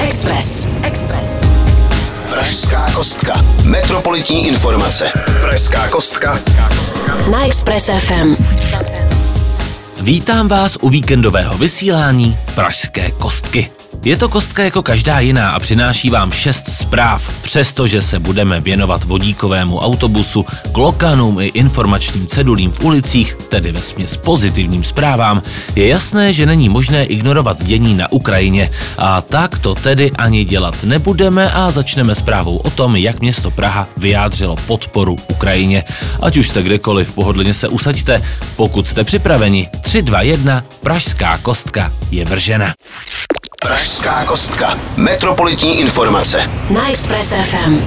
Express. Express. Pražská kostka. Metropolitní informace. Pražská kostka. Na Express FM. Vítám vás u víkendového vysílání Pražské kostky. Je to kostka jako každá jiná a přináší vám šest zpráv, přestože se budeme věnovat vodíkovému autobusu, klokanům i informačním cedulím v ulicích, tedy ve směs pozitivním zprávám, je jasné, že není možné ignorovat dění na Ukrajině. A tak to tedy ani dělat nebudeme a začneme zprávou o tom, jak město Praha vyjádřilo podporu Ukrajině. Ať už jste kdekoliv, pohodlně se usaďte. Pokud jste připraveni, 3, 2, 1, Pražská kostka je vržena. Pražská kostka. Metropolitní informace. Na Express FM.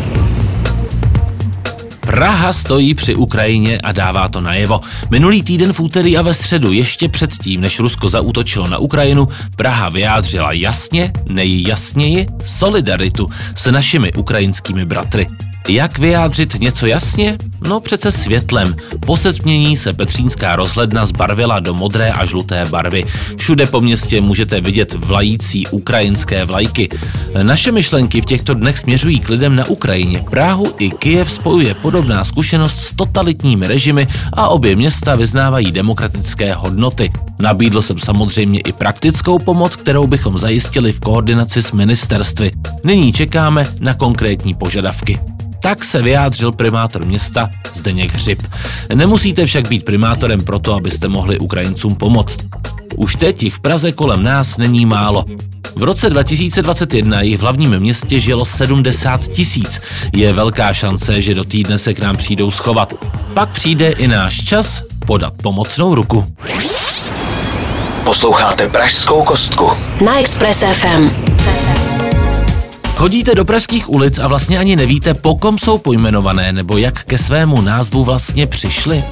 Praha stojí při Ukrajině a dává to najevo. Minulý týden v úterý a ve středu, ještě předtím, než Rusko zaútočilo na Ukrajinu, Praha vyjádřila jasně, nejjasněji, solidaritu s našimi ukrajinskými bratry. Jak vyjádřit něco jasně? No přece světlem. Po setmění se Petřínská rozhledna zbarvila do modré a žluté barvy. Všude po městě můžete vidět vlající ukrajinské vlajky. Naše myšlenky v těchto dnech směřují k lidem na Ukrajině. Prahu i Kyjev spojuje podobná zkušenost s totalitními režimy a obě města vyznávají demokratické hodnoty. Nabídl jsem samozřejmě i praktickou pomoc, kterou bychom zajistili v koordinaci s ministerstvy. Nyní čekáme na konkrétní požadavky. Tak se vyjádřil primátor města Zdeněk Hřib. Nemusíte však být primátorem proto, abyste mohli Ukrajincům pomoct. Už teď jich v Praze kolem nás není málo. V roce 2021 jich v hlavním městě žilo 70 tisíc. Je velká šance, že do týdne se k nám přijdou schovat. Pak přijde i náš čas podat pomocnou ruku. Posloucháte Pražskou kostku. Na Express FM. Chodíte do pražských ulic a vlastně ani nevíte, po kom jsou pojmenované nebo jak ke svému názvu vlastně přišli?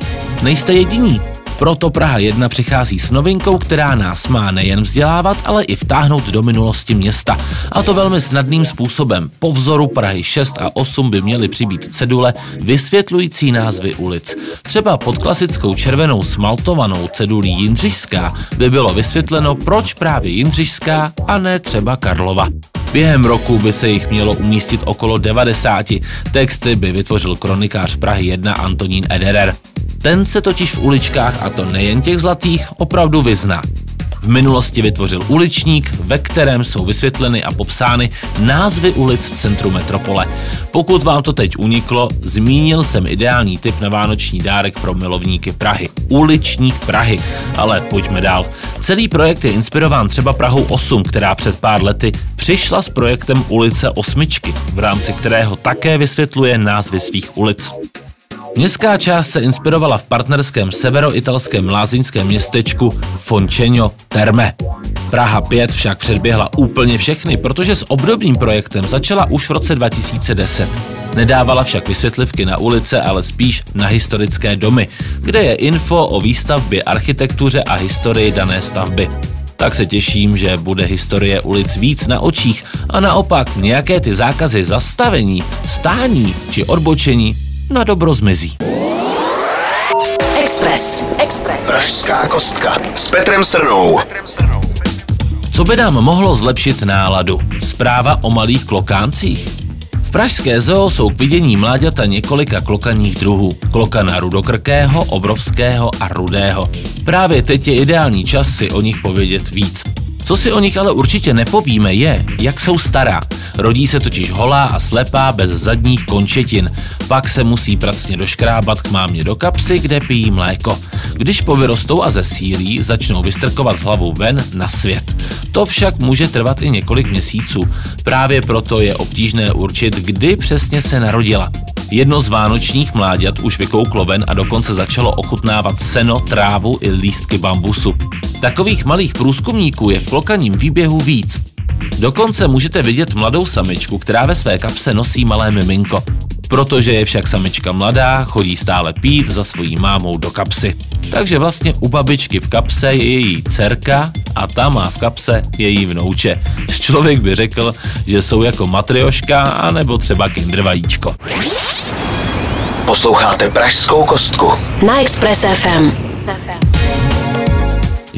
Nejste jediní. Proto Praha 1 přichází s novinkou, která nás má nejen vzdělávat, ale i vtáhnout do minulosti města. A to velmi snadným způsobem. Po vzoru Prahy 6 a 8 by měly přibýt cedule vysvětlující názvy ulic. Třeba pod klasickou červenou smaltovanou cedulí Jindřišská by bylo vysvětleno, proč právě Jindřišská a ne třeba Karlova. Během roku by se jich mělo umístit okolo 90. Texty by vytvořil kronikář Prahy 1 Antonín Ederer. Ten se totiž v uličkách, a to nejen těch zlatých, opravdu vyzná. V minulosti vytvořil uličník, ve kterém jsou vysvětleny a popsány názvy ulic centru metropole. Pokud vám to teď uniklo, zmínil jsem ideální tip na vánoční dárek pro milovníky Prahy. Uličník Prahy. Ale pojďme dál. Celý projekt je inspirován třeba Prahou 8, která před pár lety přišla s projektem ulice Osmičky, v rámci kterého také vysvětluje názvy svých ulic. Městská část se inspirovala v partnerském severoitalském lázeňském městečku Fončeňo Terme. Praha 5 však předběhla úplně všechny, protože s obdobným projektem začala už v roce 2010. Nedávala však vysvětlivky na ulice, ale spíš na historické domy, kde je info o výstavbě, architektuře a historii dané stavby. Tak se těším, že bude historie ulic víc na očích a naopak nějaké ty zákazy zastavení, stání či odbočení na dobro zmizí. Express. Express. Pražská kostka s Petrem Srnou. Co by nám mohlo zlepšit náladu? Zpráva o malých klokáncích? V pražské zoo jsou k vidění mláďata několika klokaních druhů. Klokana rudokrkého, obrovského a rudého. Právě teď je ideální čas si o nich povědět víc. Co si o nich ale určitě nepovíme je, jak jsou stará. Rodí se totiž holá a slepá bez zadních končetin. Pak se musí pracně doškrábat k mámě do kapsy, kde pijí mléko. Když povyrostou a zesílí, začnou vystrkovat hlavu ven na svět. To však může trvat i několik měsíců. Právě proto je obtížné určit, kdy přesně se narodila. Jedno z vánočních mláďat už vykouklo ven a dokonce začalo ochutnávat seno, trávu i lístky bambusu. Takových malých průzkumníků je v klokaním výběhu víc. Dokonce můžete vidět mladou samičku, která ve své kapse nosí malé miminko. Protože je však samička mladá, chodí stále pít za svojí mámou do kapsy. Takže vlastně u babičky v kapse je její dcerka a ta má v kapse její vnouče. Člověk by řekl, že jsou jako matrioška anebo třeba kinder vajíčko. Posloucháte Pražskou kostku. Na Express FM.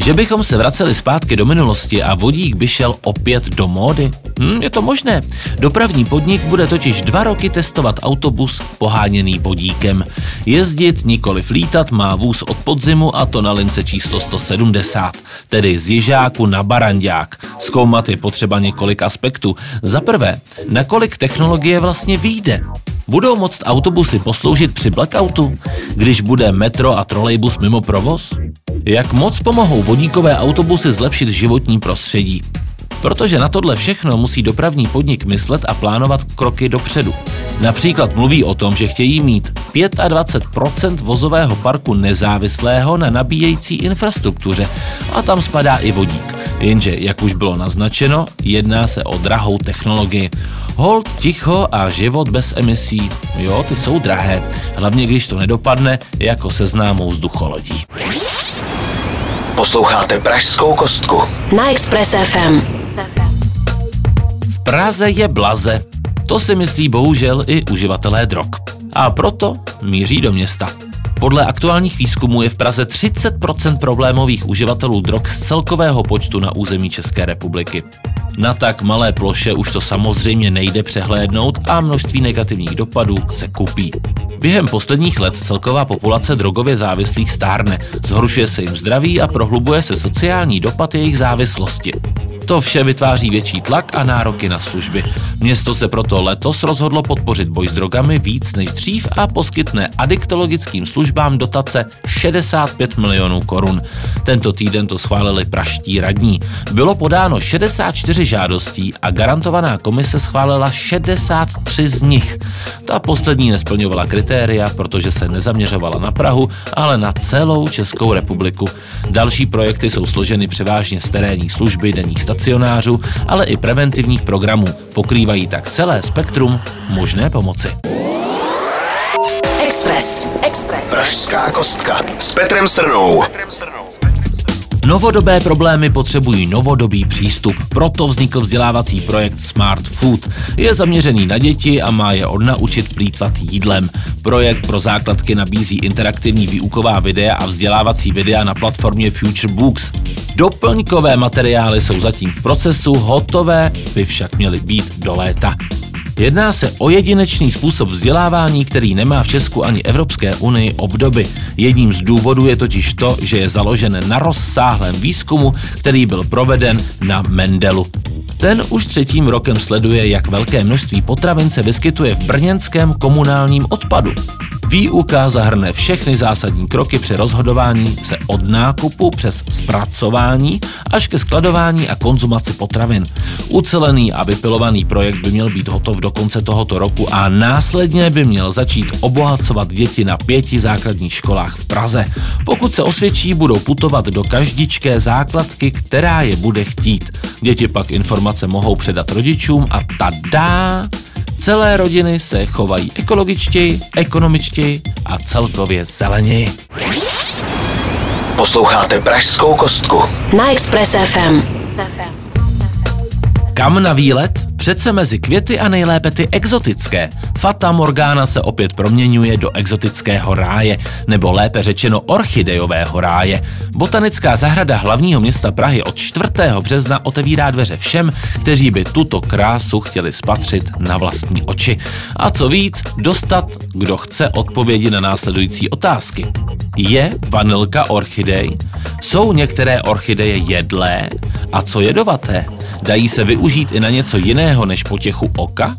Že bychom se vraceli zpátky do minulosti a vodík by šel opět do módy? Hm, je to možné. Dopravní podnik bude totiž dva roky testovat autobus poháněný vodíkem. Jezdit, nikoli lítat má vůz od podzimu a to na lince číslo 170, tedy z Jižáku na Barandák. Zkoumat je potřeba několik aspektů. Za prvé, nakolik technologie vlastně vyjde. Budou moct autobusy posloužit při blackoutu, když bude metro a trolejbus mimo provoz? Jak moc pomohou vodíkové autobusy zlepšit životní prostředí? Protože na tohle všechno musí dopravní podnik myslet a plánovat kroky dopředu. Například mluví o tom, že chtějí mít 25% vozového parku nezávislého na nabíjející infrastruktuře a tam spadá i vodík. Jenže, jak už bylo naznačeno, jedná se o drahou technologii. Hold, ticho a život bez emisí, jo, ty jsou drahé, hlavně když to nedopadne jako se známou vzducholodí. Posloucháte Pražskou kostku. Na Express FM. V Praze je blaze. To si myslí bohužel i uživatelé drog. A proto míří do města. Podle aktuálních výzkumů je v Praze 30% problémových uživatelů drog z celkového počtu na území České republiky. Na tak malé ploše už to samozřejmě nejde přehlédnout a množství negativních dopadů se kupí. Během posledních let celková populace drogově závislých stárne, zhoršuje se jim zdraví a prohlubuje se sociální dopad jejich závislosti. To vše vytváří větší tlak a nároky na služby. Město se proto letos rozhodlo podpořit boj s drogami víc než dřív a poskytne adiktologickým službám dotace 65 milionů korun. Tento týden to schválili praští radní. Bylo podáno 64 žádostí a garantovaná komise schválila 63 z nich. Ta poslední nesplňovala kritéria, protože se nezaměřovala na Prahu, ale na celou Českou republiku. Další projekty jsou složeny převážně z terénní služby, denních stacionářů, ale i preventivních programů. Pokrývají tak celé spektrum možné pomoci. Express. Express. Pražská kostka s Petrem Srnou. Novodobé problémy potřebují novodobý přístup, proto vznikl vzdělávací projekt Smart Food. Je zaměřený na děti a má je odnaučit plítvat jídlem. Projekt pro základky nabízí interaktivní výuková videa a vzdělávací videa na platformě Future Books. Doplňkové materiály jsou zatím v procesu, hotové by však měly být do léta. Jedná se o jedinečný způsob vzdělávání, který nemá v Česku ani Evropské unii obdoby. Jedním z důvodů je totiž to, že je založen na rozsáhlém výzkumu, který byl proveden na Mendelu. Ten už třetím rokem sleduje, jak velké množství potravin se vyskytuje v brněnském komunálním odpadu. Výuka zahrne všechny zásadní kroky při rozhodování se od nákupu přes zpracování až ke skladování a konzumaci potravin. Ucelený a vypilovaný projekt by měl být hotov do konce tohoto roku a následně by měl začít obohacovat děti na pěti základních školách v Praze. Pokud se osvědčí, budou putovat do každičké základky, která je bude chtít. Děti pak informace mohou předat rodičům a tada! Celé rodiny se chovají ekologičtěji, ekonomičtěji a celkově zeleněji. Posloucháte Pražskou kostku. Na Express FM. Kam na výlet? Přece mezi květy a nejlépe ty exotické. Fata Morgana se opět proměňuje do exotického ráje, nebo lépe řečeno orchidejového ráje. Botanická zahrada hlavního města Prahy od 4. března otevírá dveře všem, kteří by tuto krásu chtěli spatřit na vlastní oči. A co víc, dostat, kdo chce odpovědi na následující otázky. Je vanilka orchidej? Jsou některé orchideje jedlé? A co jedovaté? Dají se využít i na něco jiného než potěchu oka?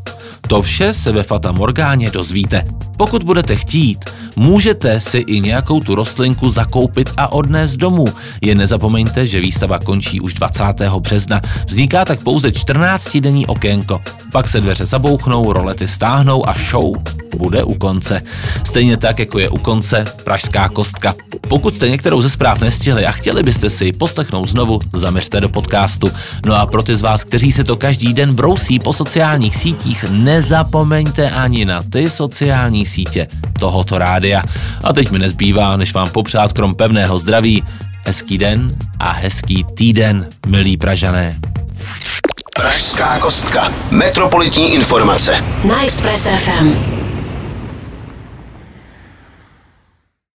To vše se ve Fata Morgáně dozvíte. Pokud budete chtít, můžete si i nějakou tu rostlinku zakoupit a odnést domů. Jen nezapomeňte, že výstava končí už 20. března. Vzniká tak pouze 14-denní okénko. Pak se dveře zabouchnou, rolety stáhnou a show bude u konce. Stejně tak, jako je u konce Pražská kostka. Pokud jste některou ze zpráv nestihli a chtěli byste si ji poslechnout znovu, zaměřte do podcastu. No a pro ty z vás, kteří se to každý den brousí po sociálních sítích, nezapomeňte ani na ty sociální sítě tohoto rádia. A teď mi nezbývá, než vám popřát krom pevného zdraví, hezký den a hezký týden, milí Pražané. Pražská kostka. Metropolitní informace. Na Express FM.